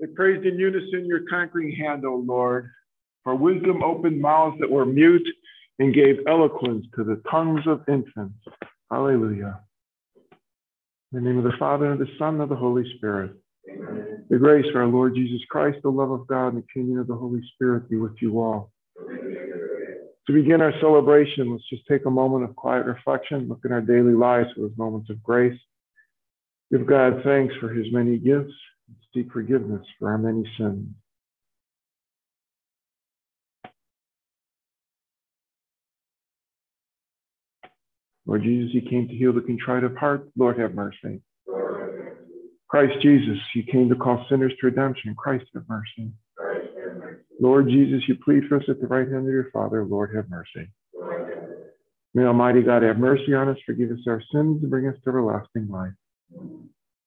They praised in unison your conquering hand, O Lord. For wisdom opened mouths that were mute and gave eloquence to the tongues of infants. Hallelujah. In the name of the Father, and the Son, and the Holy Spirit. Amen. The grace of our Lord Jesus Christ, the love of God, and the communion of the Holy Spirit be with you all. To begin our celebration, let's just take a moment of quiet reflection, look in our daily lives for those moments of grace. Give God thanks for his many gifts, seek forgiveness for our many sins. Lord Jesus, you came to heal the contrite of heart. Lord, have mercy. Christ Jesus, you came to call sinners to redemption. Christ, have mercy. Lord Jesus, you plead for us at the right hand of your Father. Lord, have mercy. May Almighty God have mercy on us, forgive us our sins, and bring us to everlasting life.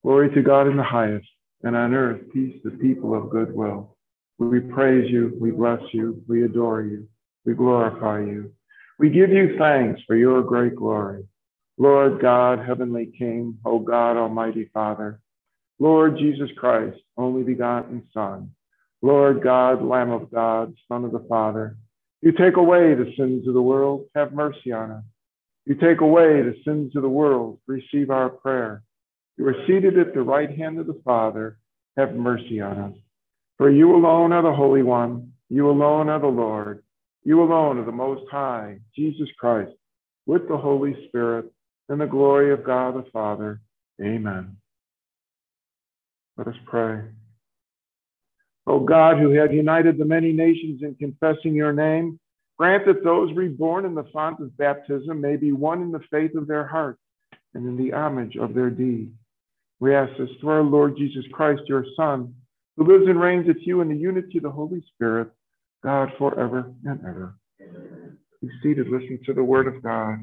Glory to God in the highest, and on earth peace to people of good will. We praise you, we bless you, we adore you, we glorify you. We give you thanks for your great glory. Lord God, heavenly King, O God, Almighty Father, Lord Jesus Christ, only begotten Son, Lord God, Lamb of God, Son of the Father, you take away the sins of the world, have mercy on us. You take away the sins of the world, receive our prayer. You are seated at the right hand of the Father, have mercy on us. For you alone are the Holy One, you alone are the Lord. You alone are the Most High, Jesus Christ, with the Holy Spirit, and the glory of God the Father. Amen. Let us pray. O God, who have united the many nations in confessing your name, grant that those reborn in the font of baptism may be one in the faith of their heart and in the homage of their deed. We ask this through our Lord Jesus Christ, your Son, who lives and reigns with you in the unity of the Holy Spirit God forever and ever. Be seated, listen to the word of God.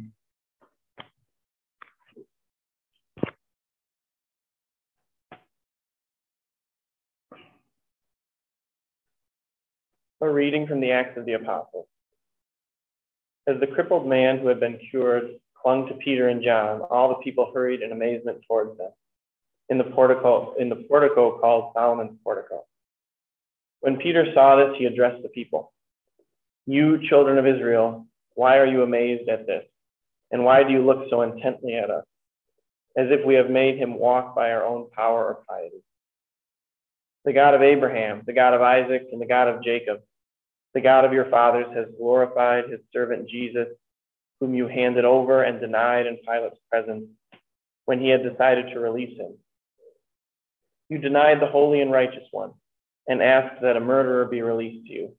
A reading from the Acts of the Apostles. As the crippled man who had been cured clung to Peter and John, all the people hurried in amazement towards them. In the portico, in the portico called Solomon's portico. When Peter saw this, he addressed the people You, children of Israel, why are you amazed at this? And why do you look so intently at us, as if we have made him walk by our own power or piety? The God of Abraham, the God of Isaac, and the God of Jacob, the God of your fathers, has glorified his servant Jesus, whom you handed over and denied in Pilate's presence when he had decided to release him. You denied the holy and righteous one and asked that a murderer be released to you.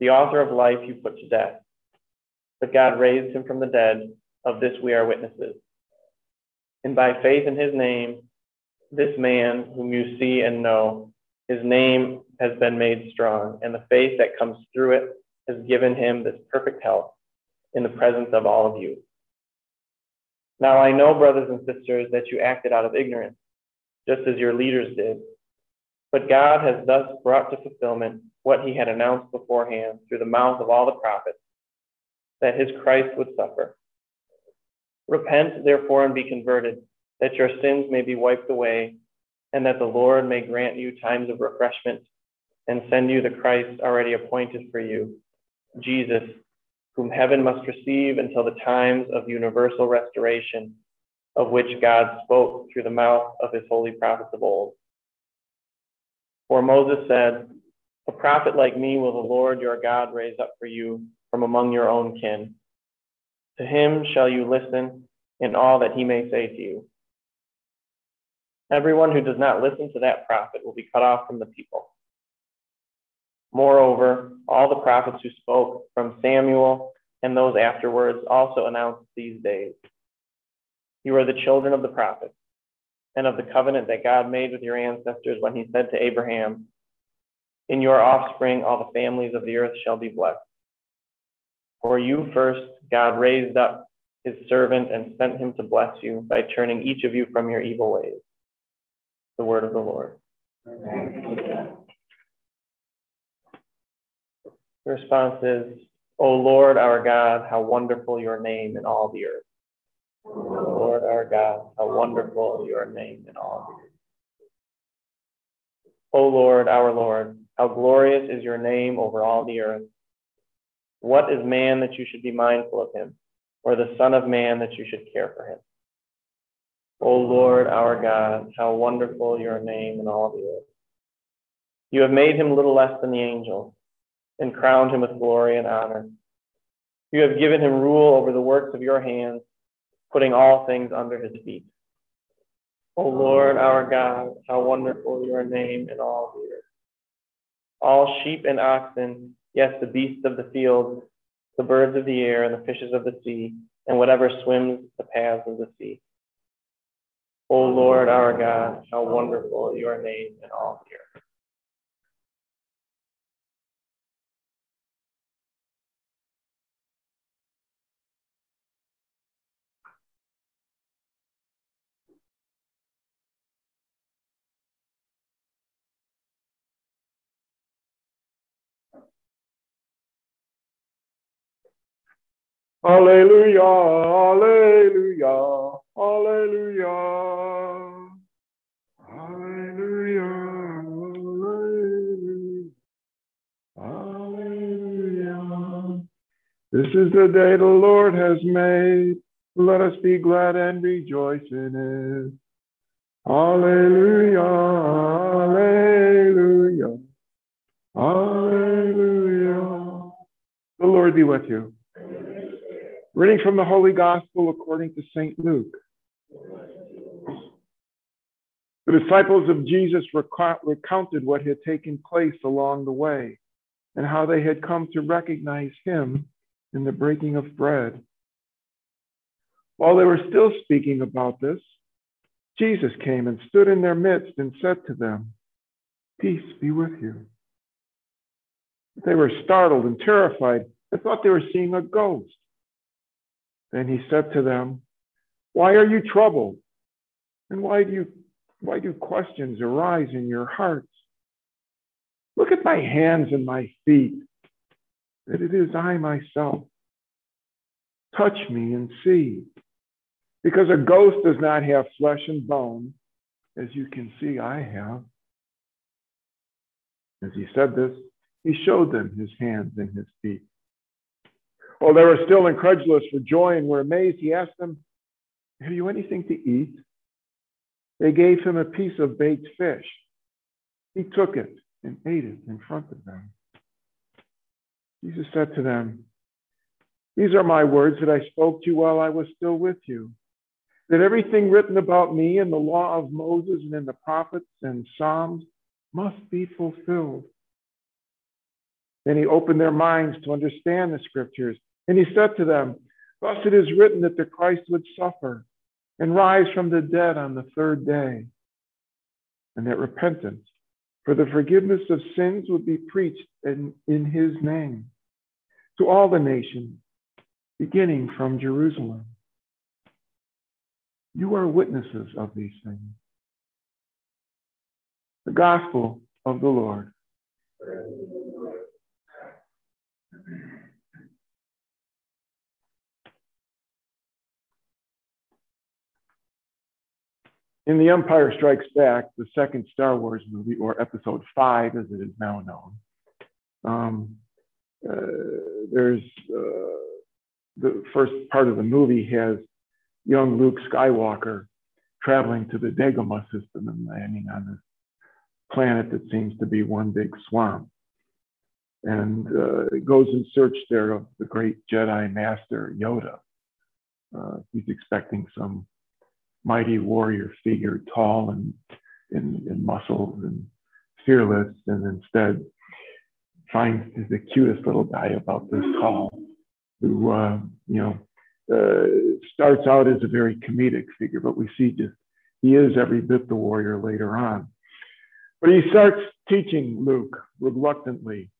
The author of life you put to death, but God raised him from the dead. Of this we are witnesses. And by faith in his name, this man whom you see and know, his name has been made strong, and the faith that comes through it has given him this perfect health in the presence of all of you. Now I know, brothers and sisters, that you acted out of ignorance, just as your leaders did. But God has thus brought to fulfillment what he had announced beforehand through the mouth of all the prophets, that his Christ would suffer. Repent, therefore, and be converted, that your sins may be wiped away, and that the Lord may grant you times of refreshment and send you the Christ already appointed for you, Jesus, whom heaven must receive until the times of universal restoration, of which God spoke through the mouth of his holy prophets of old. For Moses said, A prophet like me will the Lord your God raise up for you from among your own kin. To him shall you listen in all that he may say to you. Everyone who does not listen to that prophet will be cut off from the people. Moreover, all the prophets who spoke from Samuel and those afterwards also announced these days. You are the children of the prophets and of the covenant that God made with your ancestors when he said to Abraham, In your offspring all the families of the earth shall be blessed. For you first, God raised up his servant and sent him to bless you by turning each of you from your evil ways. The word of the Lord. The response is, O Lord our God, how wonderful your name in all the earth. Our God, how wonderful your name in all the earth. O Lord, our Lord, how glorious is your name over all the earth. What is man that you should be mindful of him, or the Son of Man that you should care for him? O Lord, our God, how wonderful your name in all the earth. You have made him little less than the angels, and crowned him with glory and honor. You have given him rule over the works of your hands, putting all things under his feet. O Lord, our God, how wonderful your name in all the earth. All sheep and oxen, yes, the beasts of the field, the birds of the air, and the fishes of the sea, and whatever swims the paths of the sea. O Lord, our God, how wonderful your name in all the earth. Hallelujah, hallelujah, hallelujah. Hallelujah, hallelujah. This is the day the Lord has made. Let us be glad and rejoice in it. Hallelujah, hallelujah, hallelujah. The Lord be with you. Reading from the Holy Gospel according to St. Luke. The disciples of Jesus recounted what had taken place along the way and how they had come to recognize him in the breaking of bread. While they were still speaking about this, Jesus came and stood in their midst and said to them, Peace be with you. They were startled and terrified and thought they were seeing a ghost. Then he said to them, Why are you troubled? And why do you why do questions arise in your hearts? Look at my hands and my feet, that it is I myself. Touch me and see. Because a ghost does not have flesh and bone, as you can see I have. As he said this, he showed them his hands and his feet. While they were still incredulous for joy and were amazed, he asked them, Have you anything to eat? They gave him a piece of baked fish. He took it and ate it in front of them. Jesus said to them, These are my words that I spoke to you while I was still with you, that everything written about me in the law of Moses and in the prophets and Psalms must be fulfilled. Then he opened their minds to understand the scriptures and he said to them, Thus it is written that the Christ would suffer and rise from the dead on the third day, and that repentance for the forgiveness of sins would be preached in, in his name to all the nations, beginning from Jerusalem. You are witnesses of these things. The gospel of the Lord. In The Empire Strikes Back, the second Star Wars movie, or Episode 5 as it is now known, um, uh, there's uh, the first part of the movie has young Luke Skywalker traveling to the Dagobah system and landing on this planet that seems to be one big swamp. And uh, goes in search there of the great Jedi Master Yoda. Uh, he's expecting some mighty warrior figure, tall and in, in muscles and fearless, and instead finds the cutest little guy about this tall, who uh, you know uh, starts out as a very comedic figure, but we see just he is every bit the warrior later on. But he starts teaching Luke reluctantly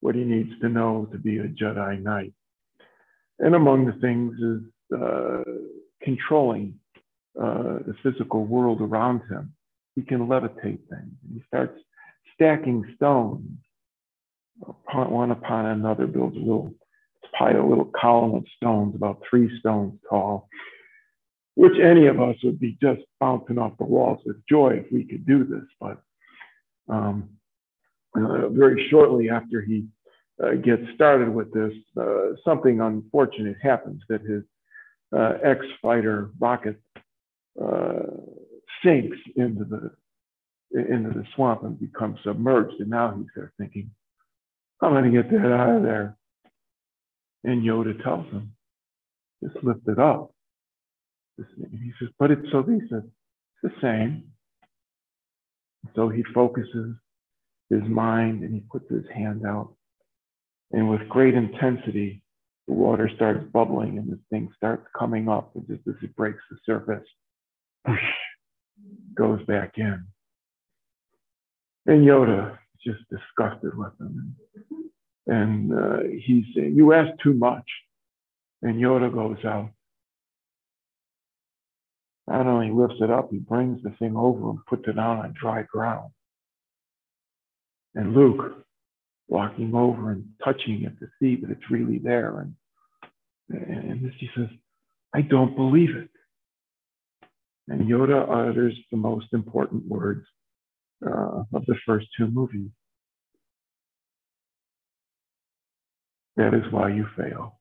what he needs to know to be a Jedi Knight. And among the things is uh, controlling uh, the physical world around him. He can levitate things. He starts stacking stones upon, one upon another, builds a little pile, a little column of stones, about three stones tall, which any of us would be just bouncing off the walls with joy if we could do this. But Um, uh, very shortly after he uh, gets started with this, uh, something unfortunate happens that his uh, ex-fighter rocket uh, sinks into the into the swamp and becomes submerged. And now he's there thinking, I'm going to get that out of there. And Yoda tells him, just lift it up. And he says, but it's so, he says, it's the same. So he focuses his mind and he puts his hand out. And with great intensity, the water starts bubbling and the thing starts coming up. And just as it breaks the surface, goes back in. And Yoda is just disgusted with him. And uh, he's saying, You ask too much. And Yoda goes out. Not only lifts it up, he brings the thing over and puts it on dry ground. And Luke, walking over and touching it to see that it's really there. And, and he says, I don't believe it. And Yoda utters the most important words uh, of the first two movies. That is why you fail.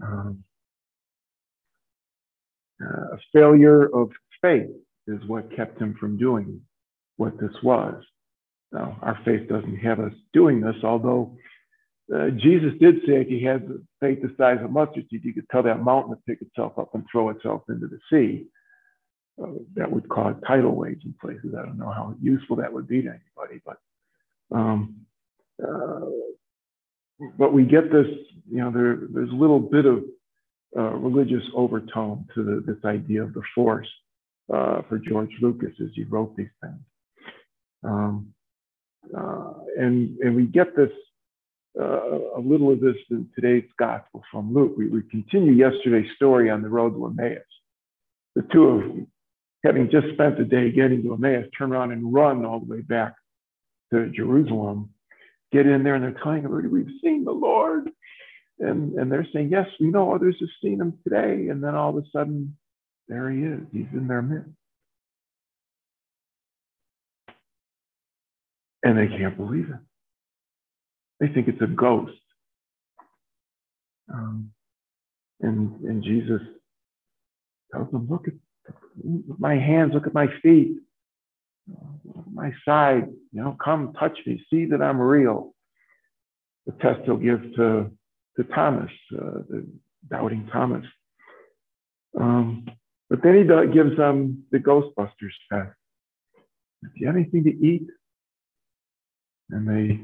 Um, uh, a failure of faith is what kept him from doing what this was. Now, our faith doesn't have us doing this, although uh, Jesus did say if you had faith the size of mustard seed, you could tell that mountain to pick itself up and throw itself into the sea uh, that would cause tidal waves in places. I don't know how useful that would be to anybody, but um, uh, but we get this, you know, there, there's a little bit of uh, religious overtone to the, this idea of the force uh, for George Lucas as he wrote these things. Um, and, and we get this, uh, a little of this in today's gospel from Luke. We, we continue yesterday's story on the road to Emmaus. The two of them having just spent the day getting to Emmaus, turn around and run all the way back to Jerusalem, get in there and they're telling everybody, we've seen the Lord. And, and they're saying, yes, we know others have seen him today. And then all of a sudden, there he is. He's in their midst. And they can't believe it. They think it's a ghost. Um, and, and Jesus tells them, look at my hands, look at my feet, my side, you know, come touch me, see that I'm real. The test he'll give to, to Thomas, uh, the doubting Thomas. Um, but then he gives them the Ghostbusters test. Do you have anything to eat? And they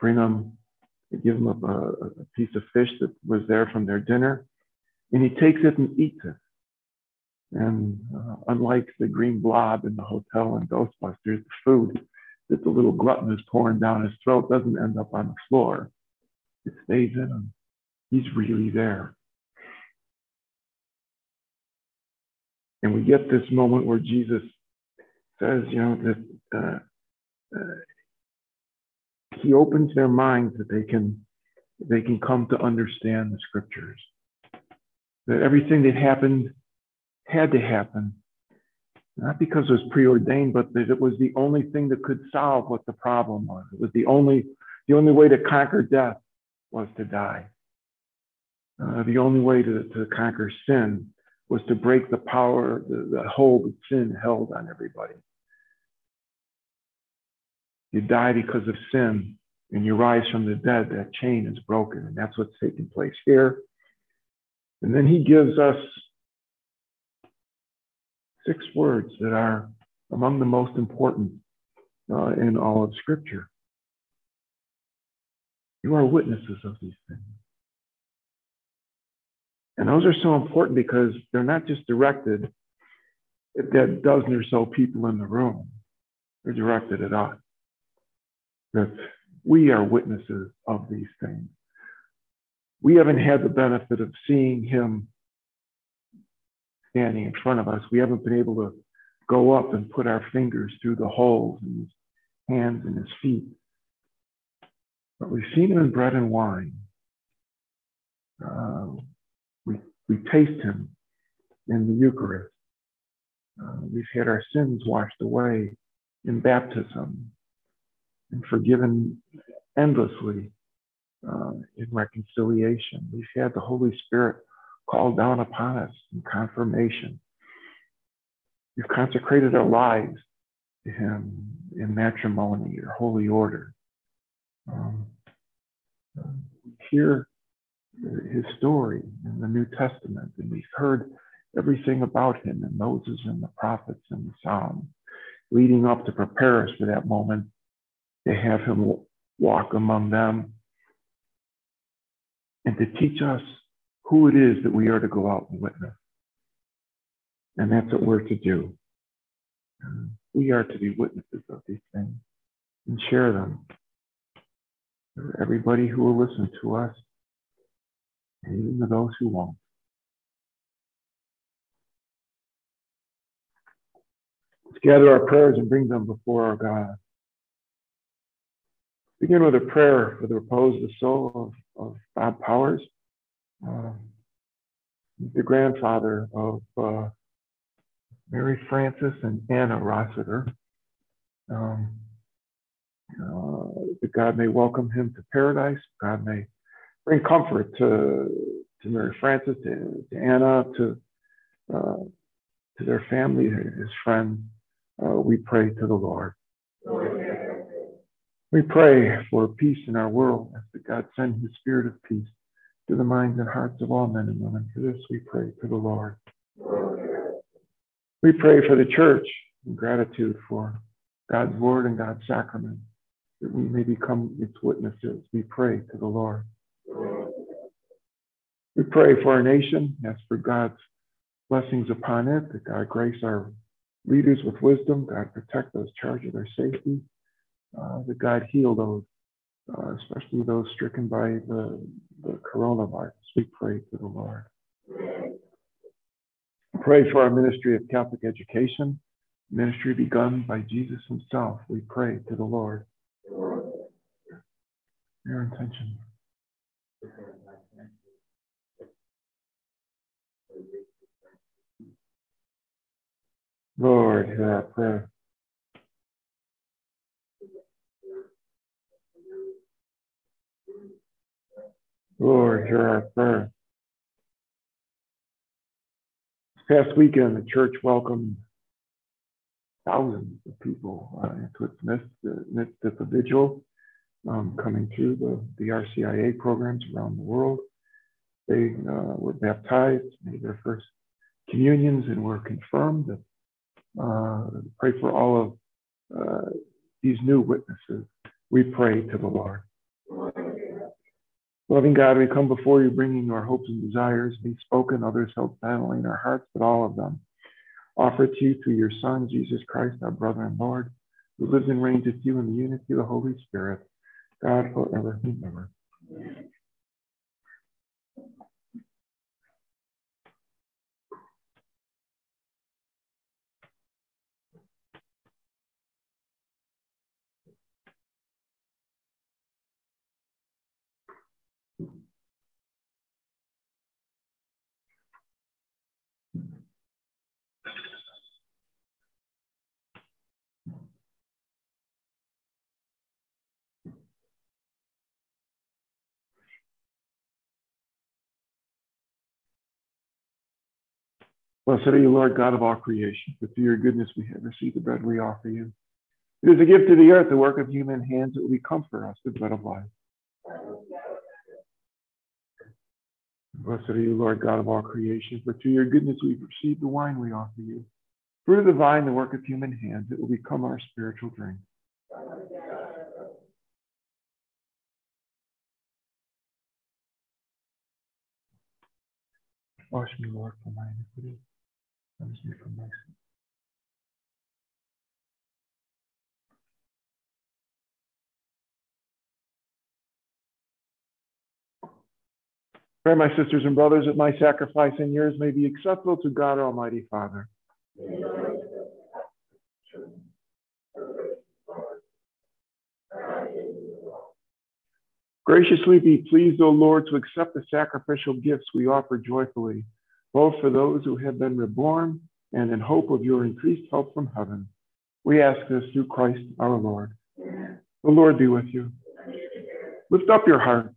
bring them, give him a, a piece of fish that was there from their dinner, and he takes it and eats it. And uh, unlike the green blob in the hotel in Ghostbusters, the food that the little glutton is pouring down his throat doesn't end up on the floor. It stays in him. He's really there. And we get this moment where Jesus says, you know, that uh, uh, he opens their minds that they can they can come to understand the scriptures. That everything that happened had to happen, not because it was preordained, but that it was the only thing that could solve what the problem was. It was the only, the only way to conquer death was to die. Uh, the only way to, to conquer sin was to break the power, the, the hold that sin held on everybody. You die because of sin and you rise from the dead, that chain is broken. And that's what's taking place here. And then he gives us six words that are among the most important uh, in all of Scripture. You are witnesses of these things. And those are so important because they're not just directed at that dozen or so people in the room, they're directed at us. That we are witnesses of these things. We haven't had the benefit of seeing him standing in front of us. We haven't been able to go up and put our fingers through the holes in his hands and his feet. But we've seen him in bread and wine. Uh, we, we taste him in the Eucharist. Uh, we've had our sins washed away in baptism and forgiven endlessly uh, in reconciliation. We've had the Holy Spirit called down upon us in confirmation. We've consecrated our lives to Him in matrimony or holy order. Um, we hear his story in the New Testament, and we've heard everything about him in Moses and the prophets and the Psalms, leading up to prepare us for that moment to have him walk among them and to teach us who it is that we are to go out and witness. And that's what we're to do. We are to be witnesses of these things and share them for everybody who will listen to us, and even to those who won't. Let's gather our prayers and bring them before our God. Begin with a prayer for the repose of the soul of, of Bob Powers, uh, the grandfather of uh, Mary Frances and Anna Rossiter. Um, uh, that God may welcome him to paradise. God may bring comfort to, to Mary Frances, to, to Anna, to, uh, to their family, his friends. Uh, we pray to the Lord. We pray for peace in our world as that God send his spirit of peace to the minds and hearts of all men and women. For this we pray to the Lord. We pray for the church in gratitude for God's word and God's sacrament that we may become its witnesses. We pray to the Lord. We pray for our nation, ask for God's blessings upon it, that God grace our leaders with wisdom, God protect those charged with their safety, uh, that God heal those, uh, especially those stricken by the, the coronavirus. We pray to the Lord. Pray for our ministry of Catholic education, ministry begun by Jesus himself. We pray to the Lord your intention. Lord, hear our prayer. Lord, hear our prayer. This past weekend, the church welcomed thousands of people uh, into its midst, uh, midst of the vigil um, coming through the, the RCIA programs around the world. They uh, were baptized, made their first communions, and were confirmed. Uh, pray for all of uh, these new witnesses. We pray to the Lord. Loving God, we come before you bringing our hopes and desires, be spoken, others held silently in our hearts, but all of them offered to you through your Son, Jesus Christ, our brother and Lord, who lives and reigns with you in the unity of the Holy Spirit, God forever and ever. Blessed are you, Lord God of all creation, for through your goodness we have received the bread we offer you. It is a gift to the earth, the work of human hands that will become for us the bread of life. Blessed are you, Lord God of all creation, for through your goodness we've received the wine we offer you. Fruit of the vine, the work of human hands, it will become our spiritual drink. Wash me, Lord, from my iniquity. Pray, my sisters and brothers, that my sacrifice and yours may be acceptable to God, Almighty Father. Graciously be pleased, O Lord, to accept the sacrificial gifts we offer joyfully, both for those who have been reborn and in hope of your increased help from heaven. We ask this through Christ our Lord. The Lord be with you. Lift up your hearts.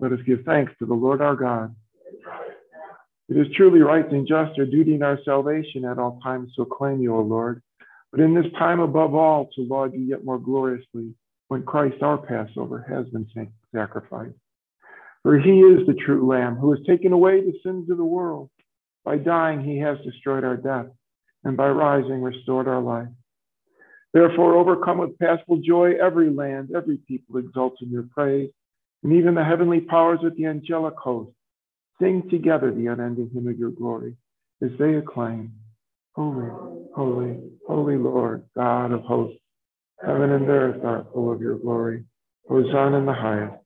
Let us give thanks to the Lord our God. It is truly right and just, our duty and our salvation at all times to acclaim you, O Lord, but in this time above all to laud you yet more gloriously when Christ our Passover has been sacrificed. For he is the true Lamb who has taken away the sins of the world. By dying, he has destroyed our death, and by rising, restored our life. Therefore, overcome with paschal joy, every land, every people exults in your praise, and even the heavenly powers with the angelic host sing together the unending hymn of your glory as they acclaim, Holy, holy, holy Lord, God of hosts, heaven and earth are full of your glory. Hosanna in the highest.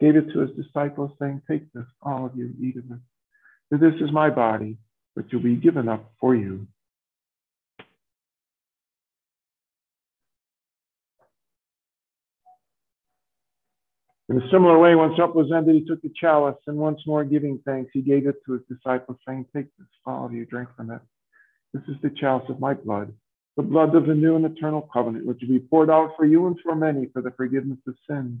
gave it to his disciples, saying, Take this, all of you, eat of it. For this is my body, which will be given up for you. In a similar way, when supper was ended, he took the chalice, and once more giving thanks, he gave it to his disciples, saying, Take this, all of you, drink from it. This is the chalice of my blood, the blood of the new and eternal covenant, which will be poured out for you and for many for the forgiveness of sins.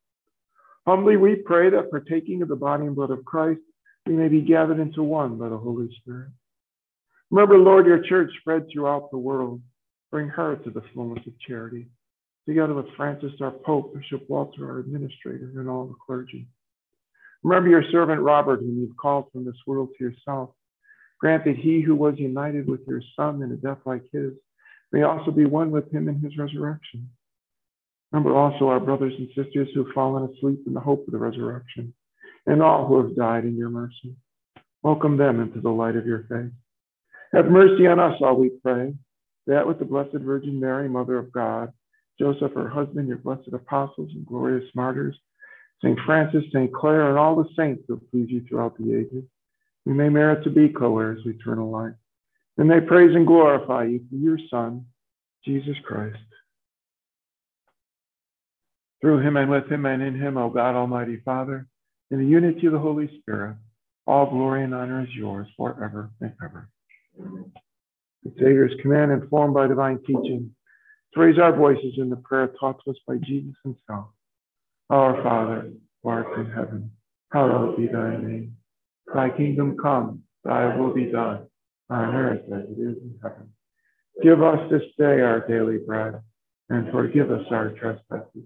Humbly we pray that partaking of the body and blood of Christ, we may be gathered into one by the Holy Spirit. Remember, Lord, your church spread throughout the world. Bring her to the fullness of charity, together with Francis, our Pope, Bishop Walter, our administrator, and all the clergy. Remember your servant Robert, whom you've called from this world to yourself. Grant that he who was united with your Son in a death like his may also be one with him in his resurrection. Remember also our brothers and sisters who have fallen asleep in the hope of the resurrection, and all who have died in your mercy. Welcome them into the light of your face. Have mercy on us, all we pray, that with the Blessed Virgin Mary, Mother of God, Joseph, her husband, your blessed apostles and glorious martyrs, St. Francis, St. Clare, and all the saints who please you throughout the ages, we may merit to be co-heirs of eternal life. And they praise and glorify you through your Son, Jesus Christ. Through him and with him and in him, O God, Almighty Father, in the unity of the Holy Spirit, all glory and honor is yours forever and ever. The Savior's command, informed by divine teaching, to raise our voices in the prayer taught to us by Jesus himself. Our Father, who art in heaven, hallowed be thy name. Thy kingdom come, thy will be done, on earth as it is in heaven. Give us this day our daily bread, and forgive us our trespasses,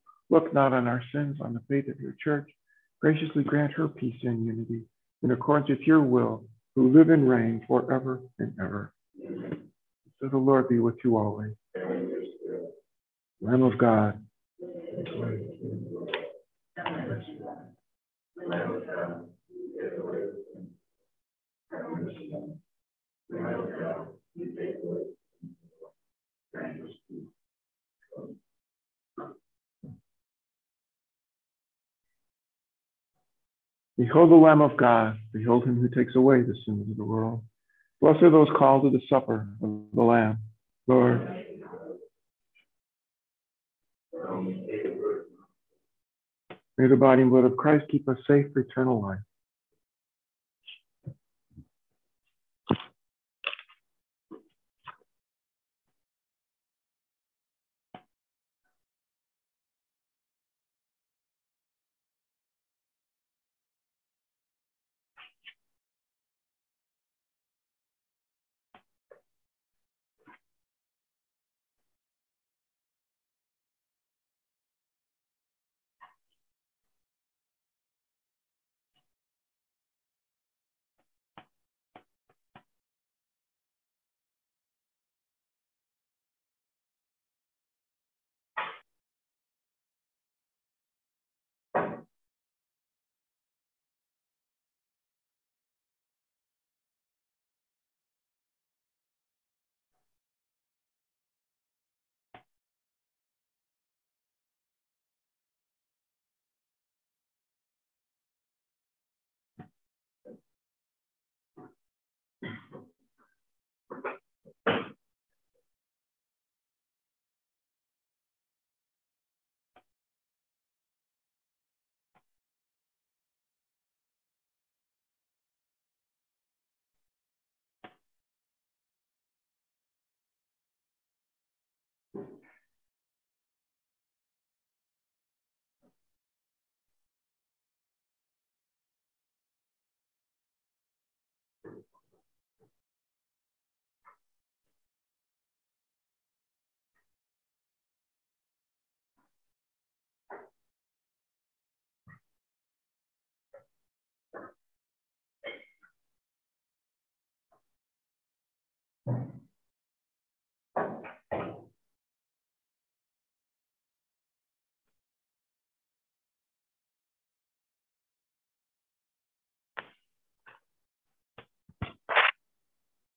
Look not on our sins, on the faith of your church. Graciously grant her peace and unity in accordance with your will, who live and reign forever and ever. So the Lord be with you always. Lamb of God. Behold the Lamb of God. Behold him who takes away the sins of the world. Blessed are those called to the supper of the Lamb. Lord, May the body and blood of Christ keep us safe for eternal life.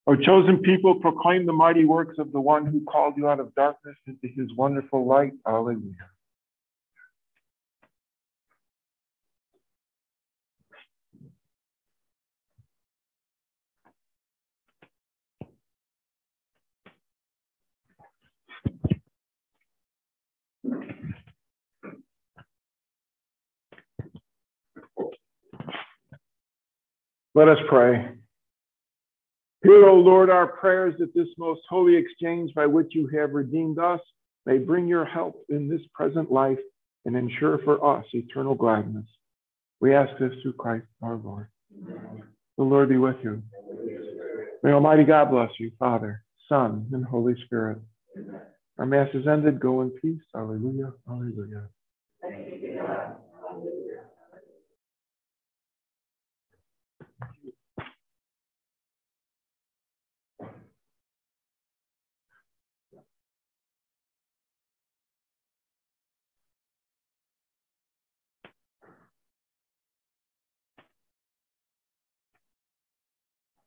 O chosen people, proclaim the mighty works of the one who called you out of darkness into his wonderful light. Alleluia. Let us pray. Hear, O Lord, our prayers that this most holy exchange by which you have redeemed us may bring your help in this present life and ensure for us eternal gladness. We ask this through Christ our Lord. The Lord be with you. May Almighty God bless you, Father, Son, and Holy Spirit. Our Mass is ended. Go in peace. Alleluia. Alleluia.